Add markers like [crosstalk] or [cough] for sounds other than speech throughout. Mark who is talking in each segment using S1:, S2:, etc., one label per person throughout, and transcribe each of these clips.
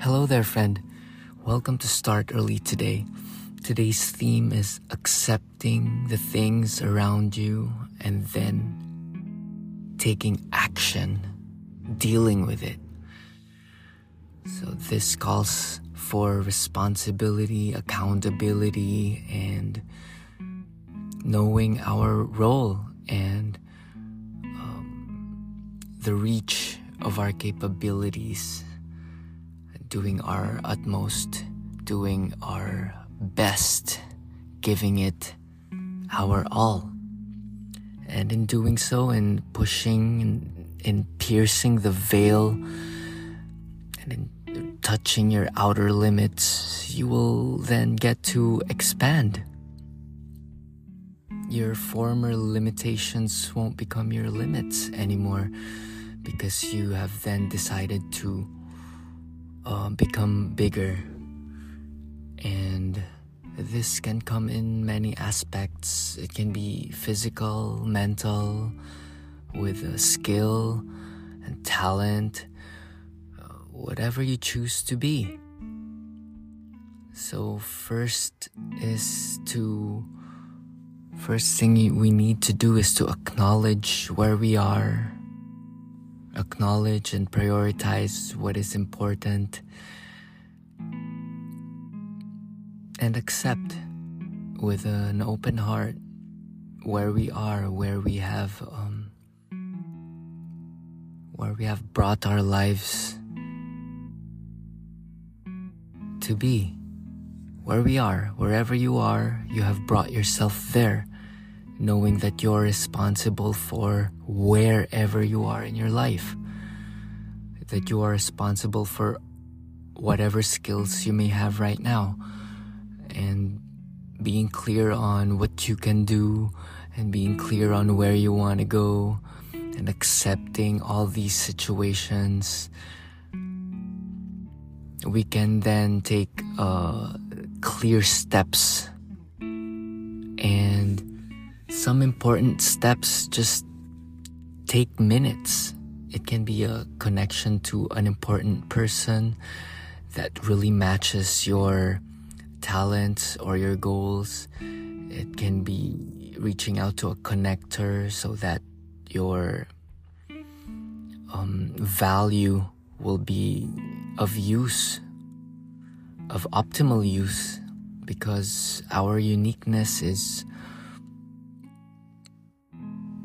S1: Hello there, friend. Welcome to Start Early today. Today's theme is accepting the things around you and then taking action, dealing with it. So, this calls for responsibility, accountability, and knowing our role and um, the reach of our capabilities, doing our utmost, doing our best, giving it our all. And in doing so, in pushing and in piercing the veil and in touching your outer limits, you will then get to expand. Your former limitations won't become your limits anymore because you have then decided to uh, become bigger. And this can come in many aspects. It can be physical, mental, with a skill and talent, uh, whatever you choose to be. So, first is to First thing we need to do is to acknowledge where we are, acknowledge and prioritize what is important, and accept with an open heart where we are, where we have, um, where we have brought our lives to be. Where we are, wherever you are, you have brought yourself there, knowing that you're responsible for wherever you are in your life. That you are responsible for whatever skills you may have right now. And being clear on what you can do and being clear on where you want to go and accepting all these situations we can then take uh, clear steps and some important steps just take minutes it can be a connection to an important person that really matches your talents or your goals it can be reaching out to a connector so that your um, value will be of use of optimal use because our uniqueness is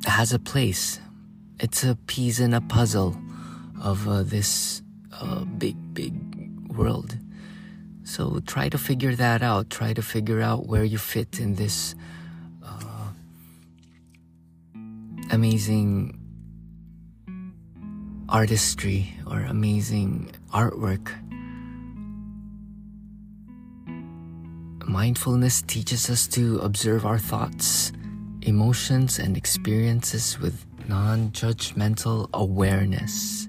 S1: has a place. It's a piece in a puzzle of uh, this uh, big, big world. So try to figure that out. Try to figure out where you fit in this uh, amazing artistry or amazing artwork Mindfulness teaches us to observe our thoughts, emotions, and experiences with non judgmental awareness.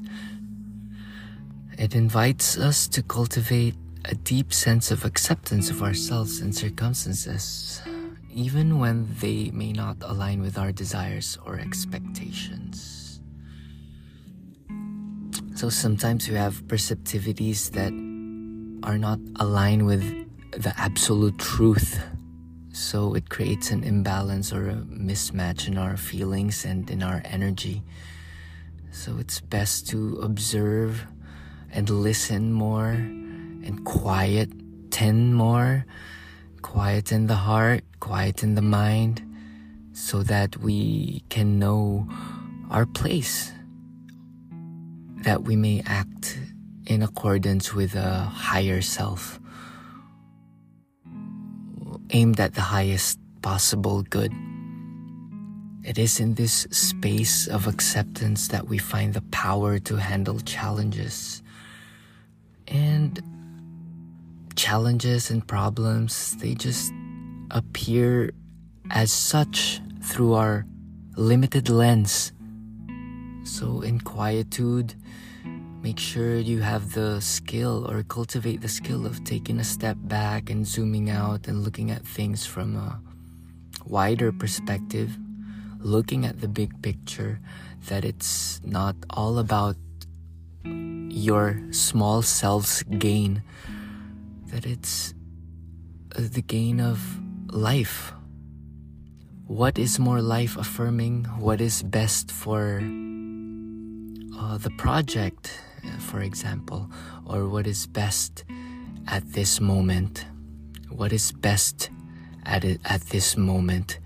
S1: It invites us to cultivate a deep sense of acceptance of ourselves and circumstances, even when they may not align with our desires or expectations. So sometimes we have perceptivities that are not aligned with the absolute truth. So it creates an imbalance or a mismatch in our feelings and in our energy. So it's best to observe and listen more and quiet ten more, quieten the heart, quieten the mind, so that we can know our place, that we may act in accordance with a higher self aimed at the highest possible good. It is in this space of acceptance that we find the power to handle challenges. And challenges and problems, they just appear as such through our limited lens. So, in quietude, Make sure you have the skill or cultivate the skill of taking a step back and zooming out and looking at things from a wider perspective, looking at the big picture, that it's not all about your small self's gain, that it's uh, the gain of life. What is more life affirming? What is best for uh, the project, for example, or what is best at this moment? What is best at it at this moment?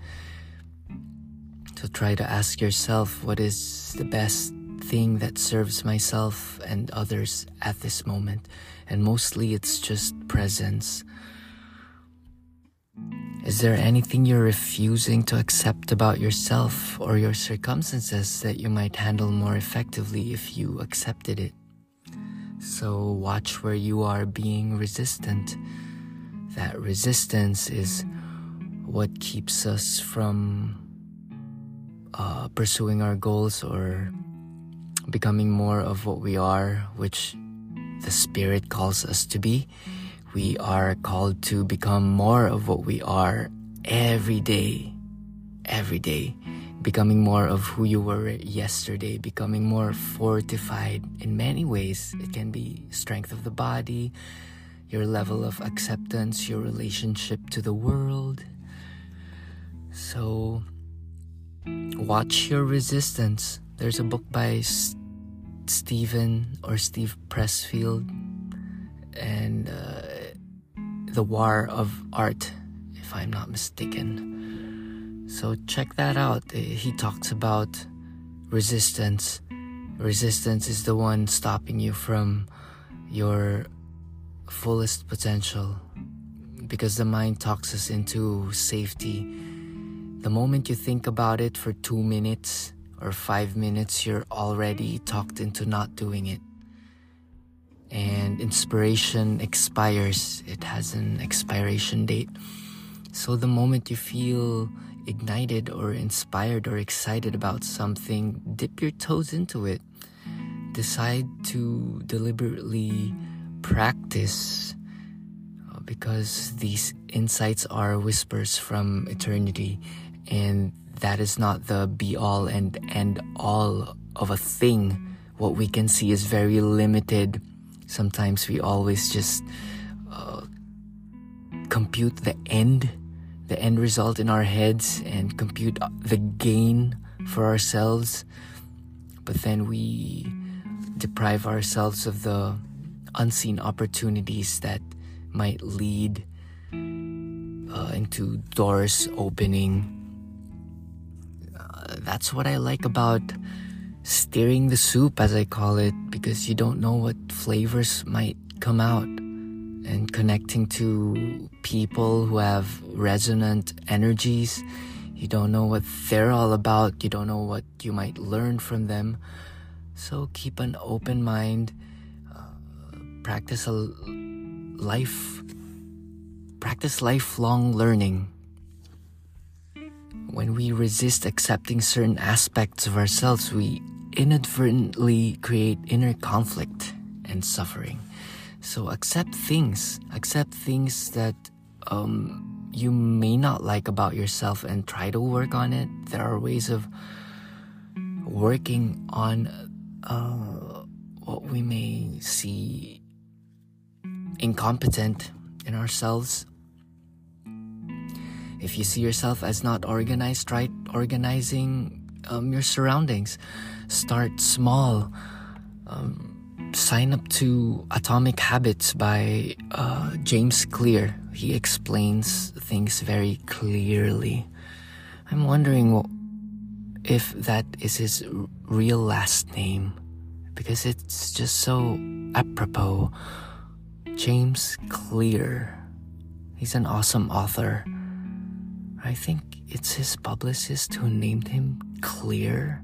S1: So try to ask yourself what is the best thing that serves myself and others at this moment. And mostly it's just presence. Is there anything you're refusing to accept about yourself or your circumstances that you might handle more effectively if you accepted it? So watch where you are being resistant. That resistance is what keeps us from uh, pursuing our goals or becoming more of what we are, which the Spirit calls us to be. We are called to become more of what we are every day, every day, becoming more of who you were yesterday, becoming more fortified in many ways. It can be strength of the body, your level of acceptance, your relationship to the world. So, watch your resistance. There's a book by Steven or Steve Pressfield and uh, The War of Art, if I'm not mistaken. So check that out. Uh, he talks about resistance. Resistance is the one stopping you from your fullest potential because the mind talks us into safety. The moment you think about it for two minutes, or five minutes, you're already talked into not doing it. And inspiration expires, it has an expiration date. So the moment you feel ignited or inspired or excited about something, dip your toes into it. Decide to deliberately practice uh, because these insights are whispers from eternity and that is not the be all and end all of a thing. What we can see is very limited. Sometimes we always just uh, compute the end, the end result in our heads, and compute the gain for ourselves. But then we deprive ourselves of the unseen opportunities that might lead uh, into doors opening that's what I like about stirring the soup, as I call it, because you don't know what flavors might come out. And connecting to people who have resonant energies, you don't know what they're all about, you don't know what you might learn from them. So keep an open mind, uh, practice a life, practice lifelong learning when we resist accepting certain aspects of ourselves, we inadvertently create inner conflict and suffering. So accept things, accept things that um, you may not like about yourself and try to work on it. There are ways of working on uh, what we may see incompetent in ourselves if you see yourself as not organized, try organizing um, your surroundings. Start small. Um, sign up to Atomic Habits by uh, James Clear. He explains things very clearly. I'm wondering if that is his real last name because it's just so apropos. James Clear. He's an awesome author. I think it's his publicist who named him Clear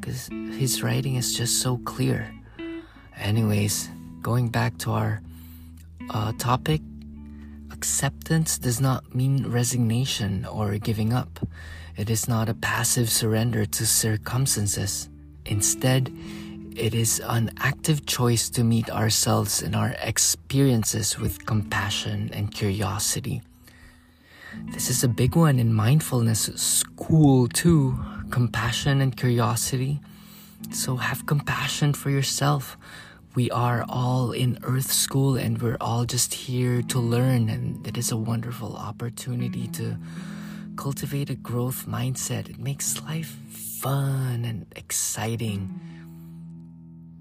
S1: because his writing is just so clear. Anyways, going back to our uh, topic, acceptance does not mean resignation or giving up. It is not a passive surrender to circumstances. Instead, it is an active choice to meet ourselves and our experiences with compassion and curiosity. This is a big one in mindfulness school too. Compassion and curiosity. So have compassion for yourself. We are all in Earth School and we're all just here to learn, and it is a wonderful opportunity to cultivate a growth mindset. It makes life fun and exciting.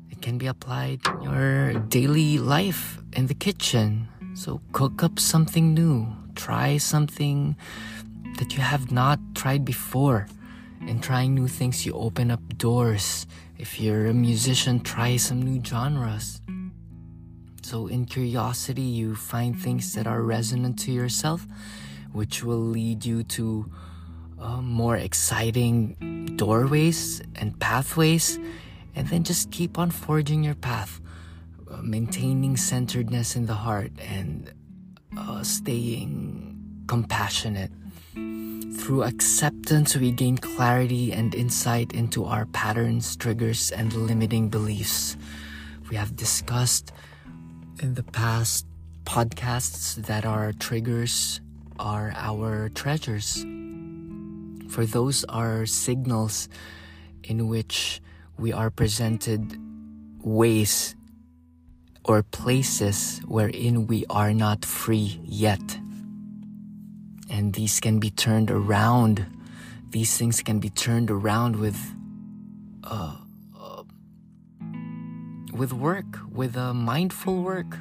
S1: It can be applied in your daily life in the kitchen. So cook up something new, try something that you have not tried before. In trying new things, you open up doors. If you're a musician, try some new genres. So, in curiosity, you find things that are resonant to yourself, which will lead you to uh, more exciting doorways and pathways, and then just keep on forging your path, uh, maintaining centeredness in the heart and uh, staying compassionate. Through acceptance, we gain clarity and insight into our patterns, triggers, and limiting beliefs. We have discussed in the past podcasts that our triggers are our treasures. For those are signals in which we are presented ways or places wherein we are not free yet and these can be turned around. These things can be turned around with, uh, uh with work, with a mindful work,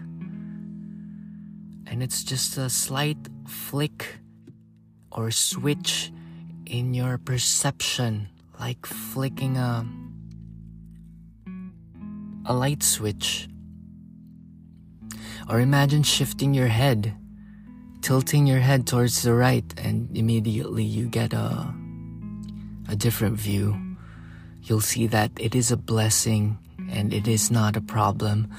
S1: and it's just a slight flick or switch in your perception, like flicking a a light switch. Or imagine shifting your head tilting your head towards the right and immediately you get a a different view. You'll see that it is a blessing and it is not a problem.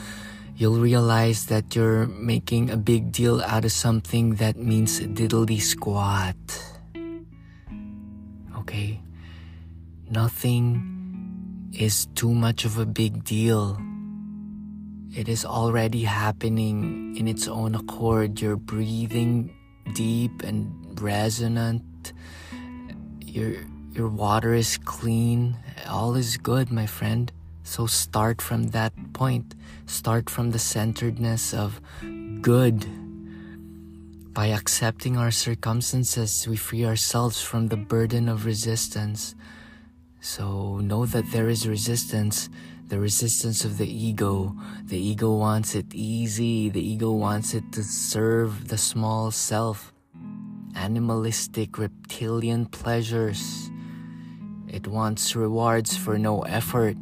S1: You'll realize that you're making a big deal out of something that means diddly squat. Okay? Nothing is too much of a big deal it is already happening in its own accord. You're breathing deep and resonant. Your your water is clean. All is good, my friend. So start from that point. Start from the centeredness of good. By accepting our circumstances, we free ourselves from the burden of resistance. So know that there is resistance the resistance of the ego. The ego wants it easy, the ego wants it to serve the small self. Animalistic reptilian pleasures. It wants rewards for no effort.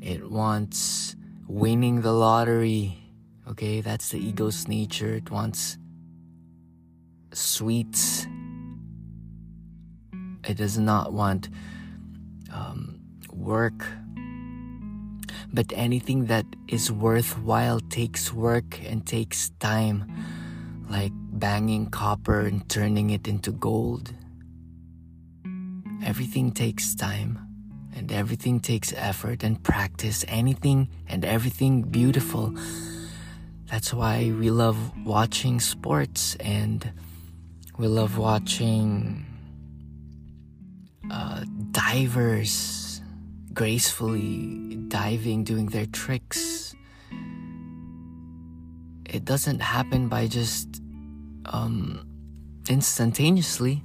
S1: It wants winning the lottery. Okay, that's the ego's nature. It wants sweets. It does not want um, work but anything that is worthwhile takes work and takes time, like banging copper and turning it into gold. Everything takes time and everything takes effort and practice. Anything and everything beautiful. That's why we love watching sports and we love watching uh, divers gracefully diving, doing their tricks. It doesn't happen by just um, instantaneously.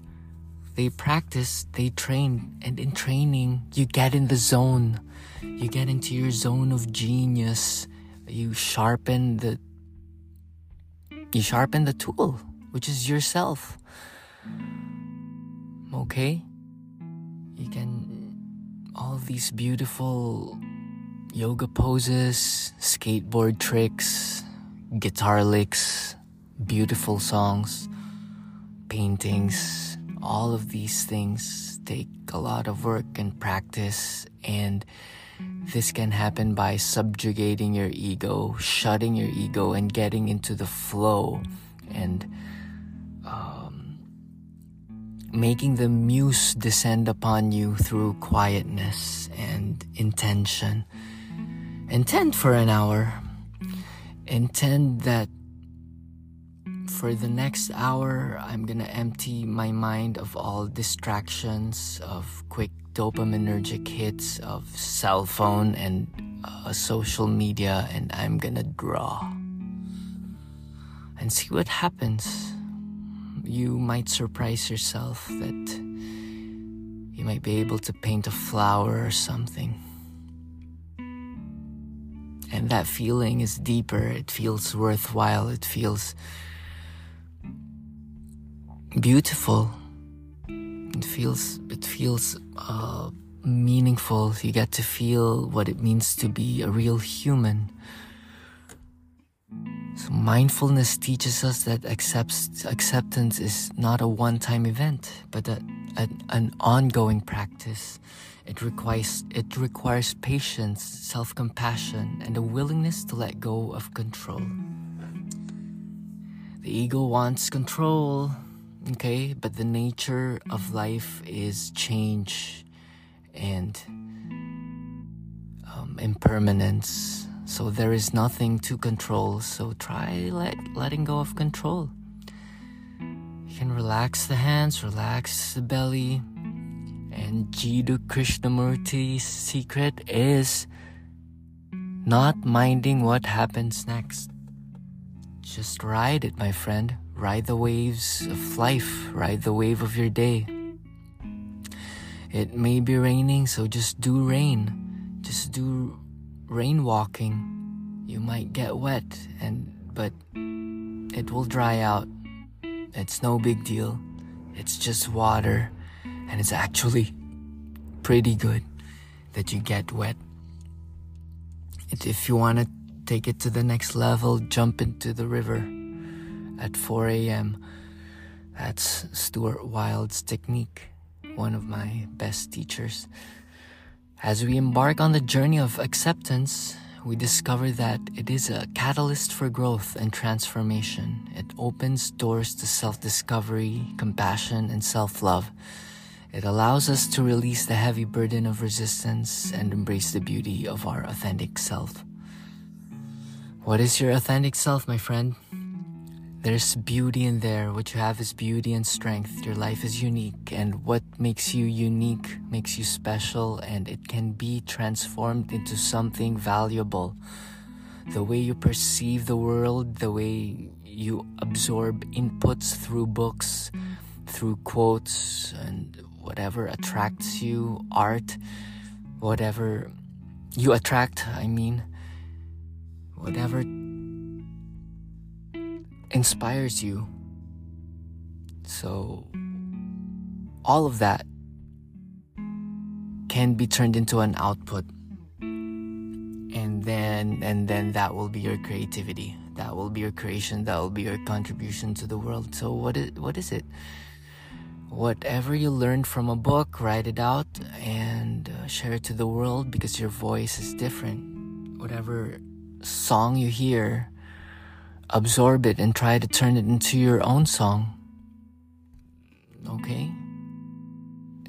S1: They practice, they train, and in training, you get in the zone. You get into your zone of genius. You sharpen the you sharpen the tool, which is yourself. Okay? You can all these beautiful yoga poses, skateboard tricks, guitar licks, beautiful songs, paintings, all of these things take a lot of work and practice and this can happen by subjugating your ego, shutting your ego and getting into the flow. And making the muse descend upon you through quietness and intention. Intend for an hour. Intend that for the next hour, I'm gonna empty my mind of all distractions, of quick dopaminergic hits of cell phone and uh, social media, and I'm gonna draw and see what happens. You might surprise yourself that you might be able to paint a flower or something. And that feeling is deeper, it feels worthwhile, it feels beautiful. It feels it feels uh, meaningful. You get to feel what it means to be a real human. So mindfulness teaches us that acceptance is not a one-time event, but a, a, an ongoing practice. It requires it requires patience, self-compassion, and a willingness to let go of control. The ego wants control, okay, but the nature of life is change and um, impermanence. So there is nothing to control. So try let, letting go of control. You can relax the hands, relax the belly. And Jiddu Krishnamurti's secret is not minding what happens next. Just ride it, my friend. Ride the waves of life, ride the wave of your day. It may be raining, so just do rain. Just do rain walking. You might get wet and but it will dry out. It's no big deal. It's just water and it's actually pretty good that you get wet. If you want to take it to the next level, jump into the river at 4 a.m. That's Stuart Wilde's technique one of my best teachers. As we embark on the journey of acceptance, we discover that it is a catalyst for growth and transformation. It opens doors to self discovery, compassion, and self love. It allows us to release the heavy burden of resistance and embrace the beauty of our authentic self. What is your authentic self, my friend? There's beauty in there. What you have is beauty and strength. Your life is unique, and what makes you unique makes you special, and it can be transformed into something valuable. The way you perceive the world, the way you absorb inputs through books, through quotes, and whatever attracts you, art, whatever you attract, I mean, whatever inspires you. So, all of that can be turned into an output. And then, and then that will be your creativity. That will be your creation. That will be your contribution to the world. So, what is, what is it? Whatever you learned from a book, write it out and uh, share it to the world because your voice is different. Whatever song you hear, absorb it and try to turn it into your own song. Okay?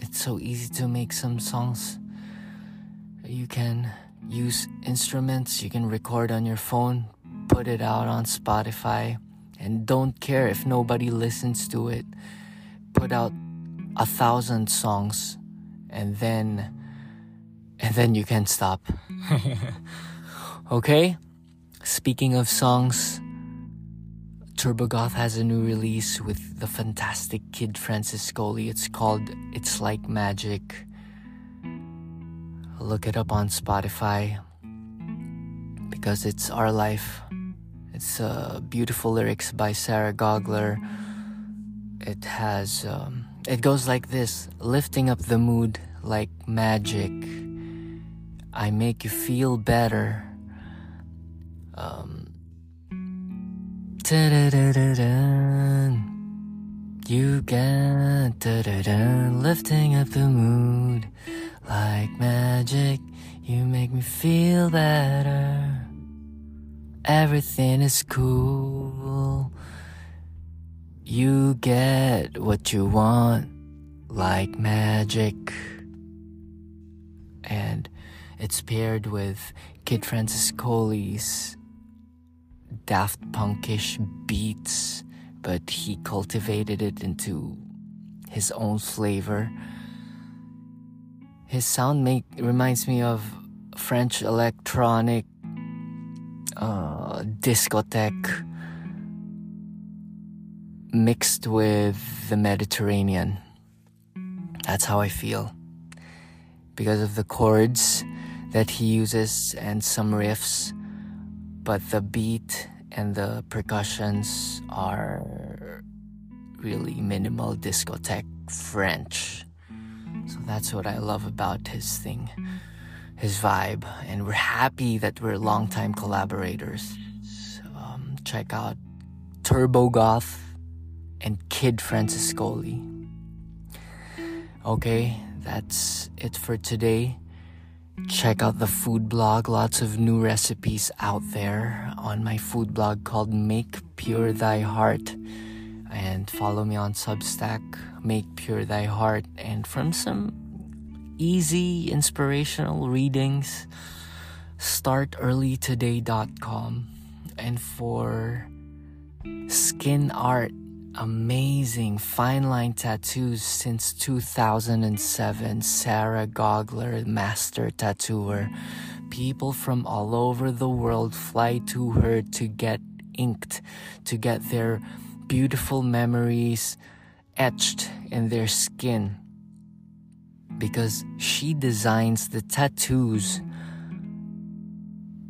S1: It's so easy to make some songs. You can use instruments, you can record on your phone, put it out on Spotify, and don't care if nobody listens to it. Put out a thousand songs and then and then you can stop. [laughs] okay? Speaking of songs, Turbogoth has a new release with the fantastic kid Francescoli. It's called It's Like Magic. Look it up on Spotify because it's our life. It's uh, beautiful lyrics by Sarah Gogler. It has, um, it goes like this lifting up the mood like magic. I make you feel better. Um, you get lifting up the mood like magic. You make me feel better. Everything is cool. You get what you want like magic. And it's paired with Kid Francescoli's Daft Punkish beats, but he cultivated it into his own flavor. his sound make reminds me of French electronic uh, discotheque mixed with the Mediterranean. That's how I feel. Because of the chords that he uses and some riffs, but the beat and the percussions are really minimal discotheque French. So that's what I love about his thing, his vibe, and we're happy that we're longtime collaborators. So, um, check out Turbo Goth and Kid Francescoli. Okay, that's it for today. Check out the food blog, lots of new recipes out there on my food blog called Make Pure Thy Heart. And follow me on Substack, Make Pure Thy Heart. And from some easy inspirational readings, startearlytoday.com. And for skin art, amazing fine line tattoos since 2007. Sarah Gogler, master tattooer. People from all over the world fly to her to get inked, to get their beautiful memories etched in their skin. Because she designs the tattoos.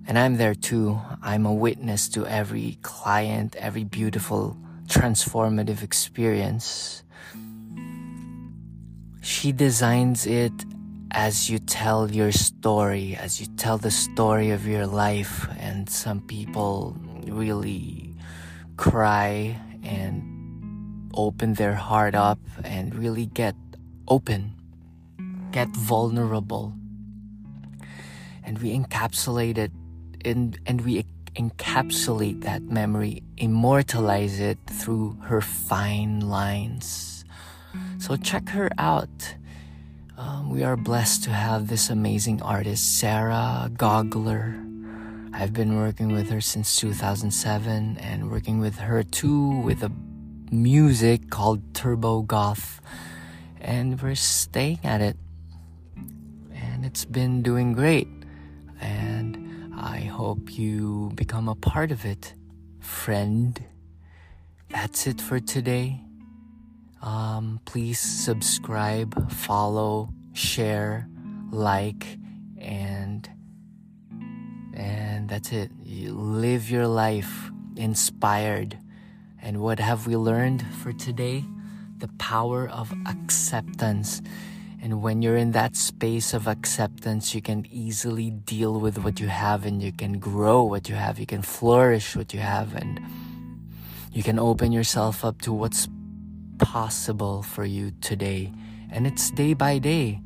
S1: And I'm there too. I'm a witness to every client, every beautiful transformative experience. She designs it as you tell your story, as you tell the story of your life, and some people really cry and open their heart up and really get open, get vulnerable. And we encapsulate it in, and we encapsulate that memory, immortalize it through her fine lines. So check her out. Um, we are blessed to have this amazing artist, Sarah Gogler. I've been working with her since 2007 and working with her too with a music called Turbo Goth. And we're staying at it. And it's been doing great. And I hope you become a part of it, friend. That's it for today. Um, please subscribe, follow, share, like, and and that's it. You live your life inspired. And what have we learned for today? The power of acceptance. And when you're in that space of acceptance, you can easily deal with what you have and you can grow what you have. You can flourish what you have and you can open yourself up to what's possible for you today. And it's day by day.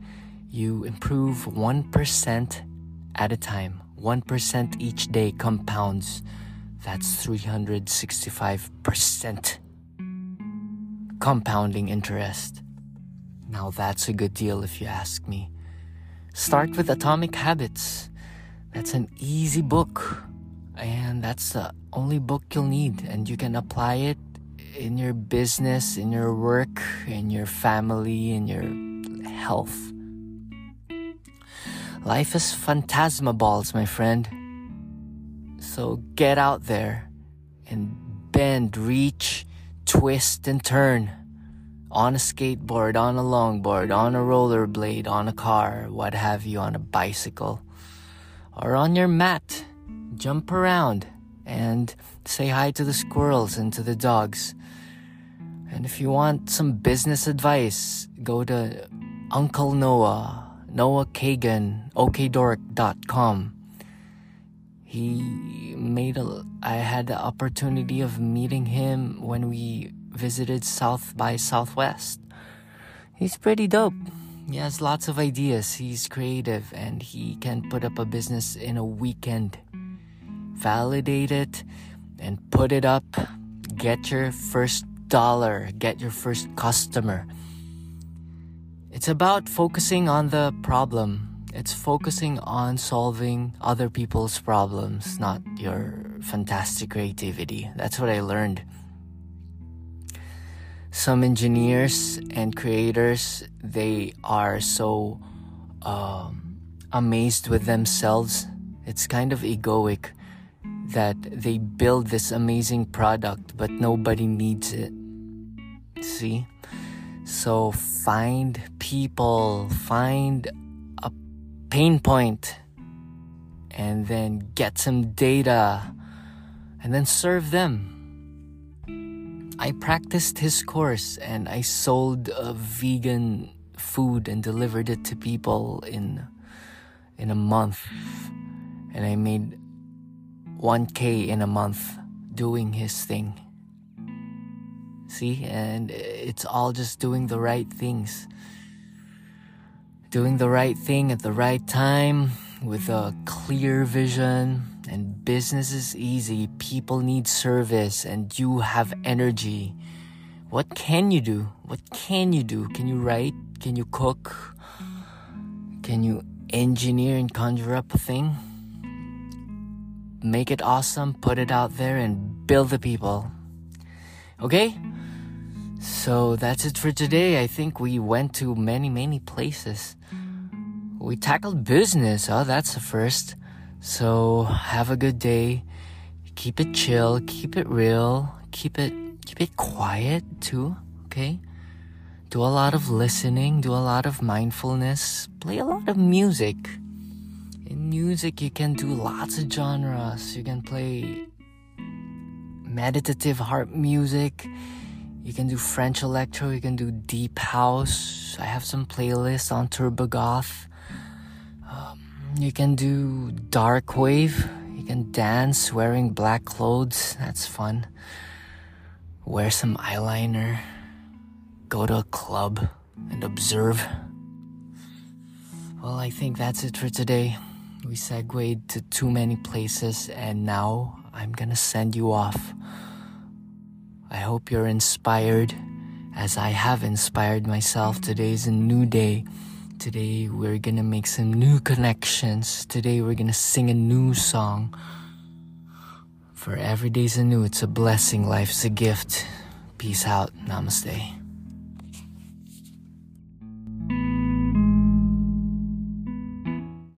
S1: You improve 1% at a time. 1% each day compounds. That's 365% compounding interest. Now that's a good deal if you ask me. Start with Atomic Habits. That's an easy book. And that's the only book you'll need. And you can apply it in your business, in your work, in your family, in your health. Life is phantasmaballs, my friend. So get out there and bend, reach, twist, and turn on a skateboard, on a longboard, on a rollerblade, on a car, what have you, on a bicycle, or on your mat. Jump around and say hi to the squirrels and to the dogs. And if you want some business advice, go to Uncle Noah, Noah Kagan, okdork.com. He made a, I had the opportunity of meeting him when we visited South by Southwest. He's pretty dope. He has lots of ideas. He's creative and he can put up a business in a weekend. Validate it and put it up. Get your first dollar, get your first customer. It's about focusing on the problem. It's focusing on solving other people's problems, not your fantastic creativity. That's what I learned some engineers and creators they are so um, amazed with themselves. It's kind of egoic that they build this amazing product, but nobody needs it. See? So find people, find a pain point, and then get some data, and then serve them. I practiced his course and I sold a vegan food and delivered it to people in in a month. And I made 1k in a month doing his thing. See, and it's all just doing the right things. Doing the right thing at the right time with a clear vision. And business is easy. People need service, and you have energy. What can you do? What can you do? Can you write? Can you cook? Can you engineer and conjure up a thing? Make it awesome, put it out there, and build the people. Okay? So that's it for today. I think we went to many, many places. We tackled business. Oh, that's the first. So have a good day. Keep it chill, keep it real, keep it keep it quiet too, okay? Do a lot of listening, do a lot of mindfulness, play a lot of music. In music, you can do lots of genres. You can play meditative harp music. You can do French electro. You can do deep house. I have some playlists on Turbo Goth. You can do dark wave. You can dance wearing black clothes. That's fun. Wear some eyeliner go to a club and observe. Well, I think that's it for today. We segued to too many places, and now I'm gonna send you off. I hope you're inspired as I have inspired myself. Today's a new day. Today we're gonna make some new connections. Today we're gonna sing a new song. For every day's a new, it's a blessing, life's a gift. Peace out. Namaste.